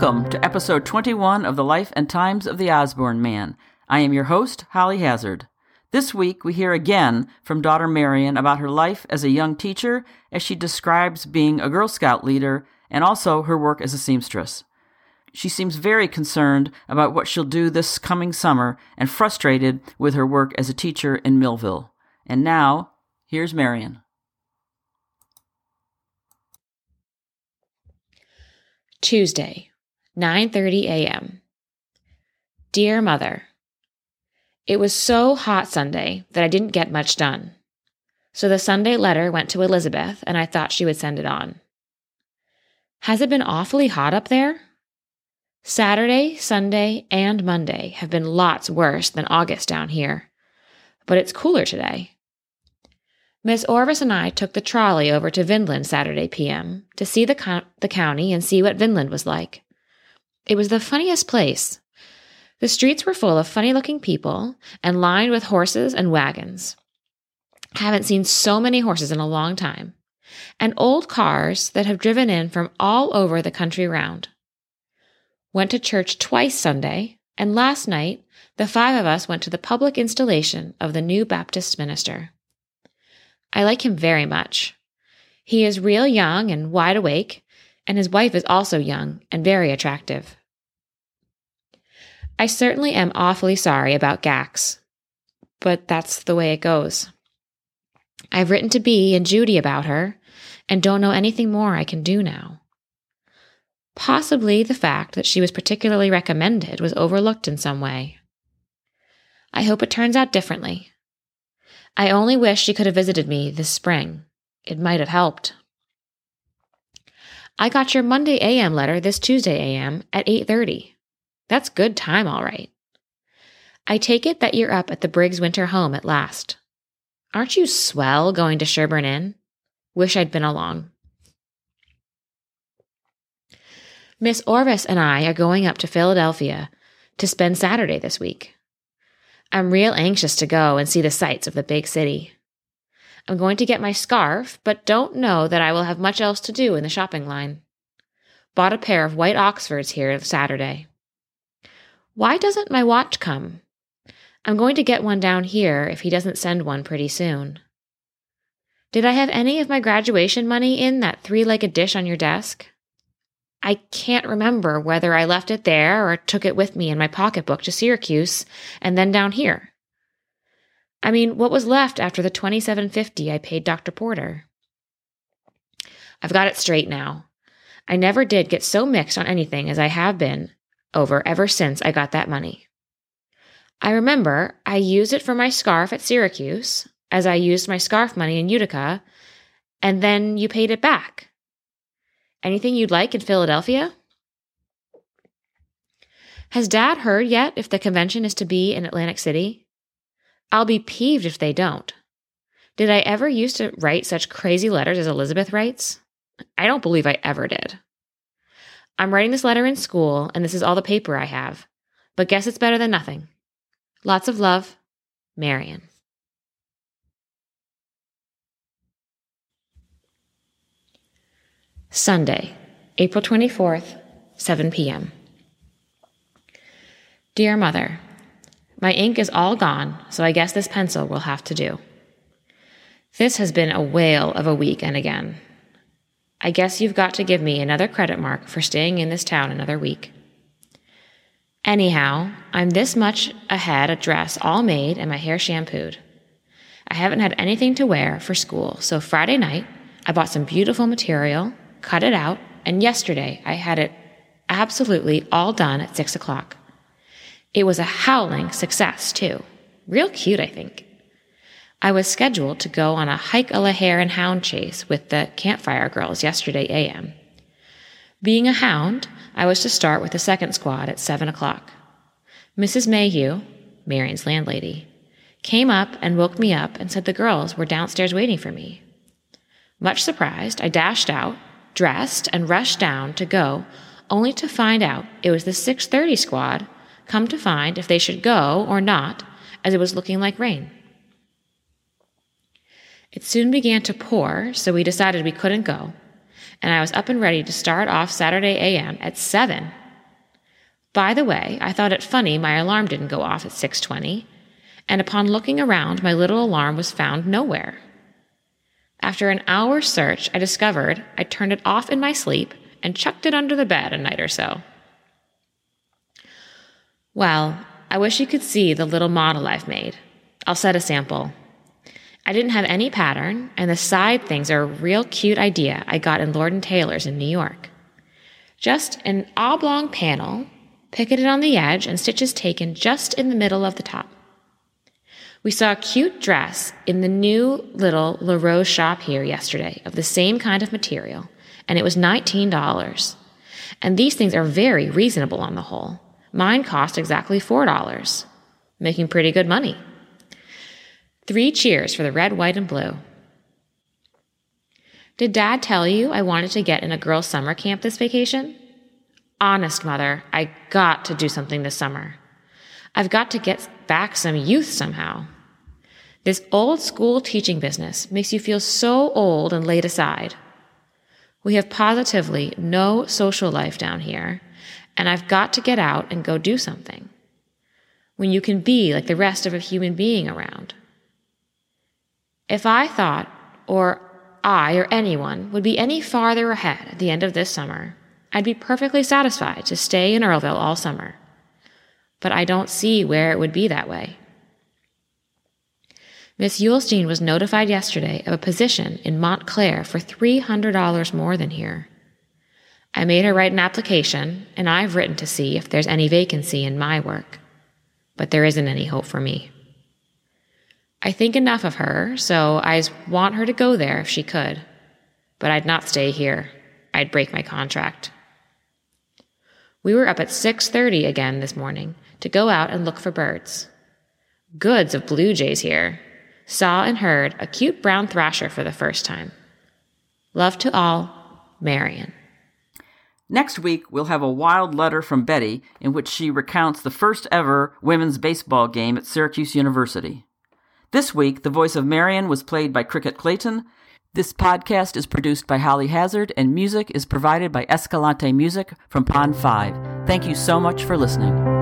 Welcome to episode 21 of The Life and Times of the Osborne Man. I am your host, Holly Hazard. This week, we hear again from daughter Marion about her life as a young teacher as she describes being a Girl Scout leader and also her work as a seamstress. She seems very concerned about what she'll do this coming summer and frustrated with her work as a teacher in Millville. And now, here's Marion. Tuesday, 9:30 a.m. Dear Mother, It was so hot Sunday that I didn't get much done. So the Sunday letter went to Elizabeth and I thought she would send it on. Has it been awfully hot up there? Saturday, Sunday, and Monday have been lots worse than August down here, but it's cooler today. Miss Orvis and I took the trolley over to Vineland Saturday p.m. to see the, co- the county and see what Vineland was like. It was the funniest place. The streets were full of funny looking people and lined with horses and wagons. Haven't seen so many horses in a long time. And old cars that have driven in from all over the country round. Went to church twice Sunday, and last night the five of us went to the public installation of the new Baptist minister. I like him very much. He is real young and wide awake, and his wife is also young and very attractive. I certainly am awfully sorry about Gax, but that's the way it goes. I've written to Bee and Judy about her and don't know anything more I can do now. Possibly the fact that she was particularly recommended was overlooked in some way. I hope it turns out differently. I only wish she could have visited me this spring. It might have helped. I got your Monday AM letter this Tuesday AM at 8:30. That's good time all right. I take it that you're up at the Briggs Winter Home at last. Aren't you swell going to Sherburne Inn? Wish I'd been along. Miss Orvis and I are going up to Philadelphia to spend Saturday this week. I'm real anxious to go and see the sights of the big city. I'm going to get my scarf, but don't know that I will have much else to do in the shopping line. Bought a pair of white Oxfords here Saturday. Why doesn't my watch come? I'm going to get one down here if he doesn't send one pretty soon. Did I have any of my graduation money in that three legged dish on your desk? I can't remember whether I left it there or took it with me in my pocketbook to Syracuse and then down here. I mean, what was left after the 2750 I paid Dr. Porter? I've got it straight now. I never did get so mixed on anything as I have been over ever since I got that money. I remember I used it for my scarf at Syracuse, as I used my scarf money in Utica, and then you paid it back. Anything you'd like in Philadelphia? Has Dad heard yet if the convention is to be in Atlantic City? I'll be peeved if they don't. Did I ever used to write such crazy letters as Elizabeth writes? I don't believe I ever did. I'm writing this letter in school, and this is all the paper I have, but guess it's better than nothing. Lots of love, Marion. Sunday, April 24th, 7 p.m. Dear Mother, my ink is all gone, so I guess this pencil will have to do. This has been a whale of a week and again. I guess you've got to give me another credit mark for staying in this town another week. Anyhow, I'm this much ahead at dress all made and my hair shampooed. I haven't had anything to wear for school, so Friday night I bought some beautiful material, cut it out, and yesterday I had it absolutely all done at six o'clock. It was a howling success, too. Real cute, I think. I was scheduled to go on a hike a la hare and hound chase with the campfire girls yesterday AM. Being a hound, I was to start with the second squad at seven o'clock. Mrs. Mayhew, Marion's landlady, came up and woke me up and said the girls were downstairs waiting for me. Much surprised, I dashed out, dressed, and rushed down to go, only to find out it was the 6:30 squad, come to find if they should go or not, as it was looking like rain. It soon began to pour, so we decided we couldn't go, and I was up and ready to start off Saturday AM at 7 By the way, I thought it funny my alarm didn't go off at 6:20, and upon looking around, my little alarm was found nowhere. After an hour's search, I discovered I turned it off in my sleep and chucked it under the bed a night or so. Well, I wish you could see the little model I've made. I'll set a sample. I didn't have any pattern, and the side things are a real cute idea I got in Lord & Taylor's in New York. Just an oblong panel, picketed on the edge, and stitches taken just in the middle of the top. We saw a cute dress in the new little La Rose shop here yesterday of the same kind of material, and it was $19. And these things are very reasonable on the whole. Mine cost exactly $4, making pretty good money. Three cheers for the red, white, and blue. Did Dad tell you I wanted to get in a girls' summer camp this vacation? Honest, Mother, I got to do something this summer. I've got to get back some youth somehow. This old school teaching business makes you feel so old and laid aside. We have positively no social life down here, and I've got to get out and go do something. When you can be like the rest of a human being around. If I thought, or I or anyone would be any farther ahead at the end of this summer, I'd be perfectly satisfied to stay in Earlville all summer. But I don't see where it would be that way. Miss Yulstein was notified yesterday of a position in Montclair for $300 more than here. I made her write an application, and I've written to see if there's any vacancy in my work. But there isn't any hope for me. I think enough of her, so I want her to go there if she could. But I'd not stay here. I'd break my contract. We were up at 6:30 again this morning to go out and look for birds. Goods of blue jays here. Saw and heard a cute brown thrasher for the first time. Love to all, Marion. Next week, we'll have a wild letter from Betty in which she recounts the first ever women's baseball game at Syracuse University. This week, the voice of Marion was played by Cricket Clayton. This podcast is produced by Holly Hazard, and music is provided by Escalante Music from Pond 5. Thank you so much for listening.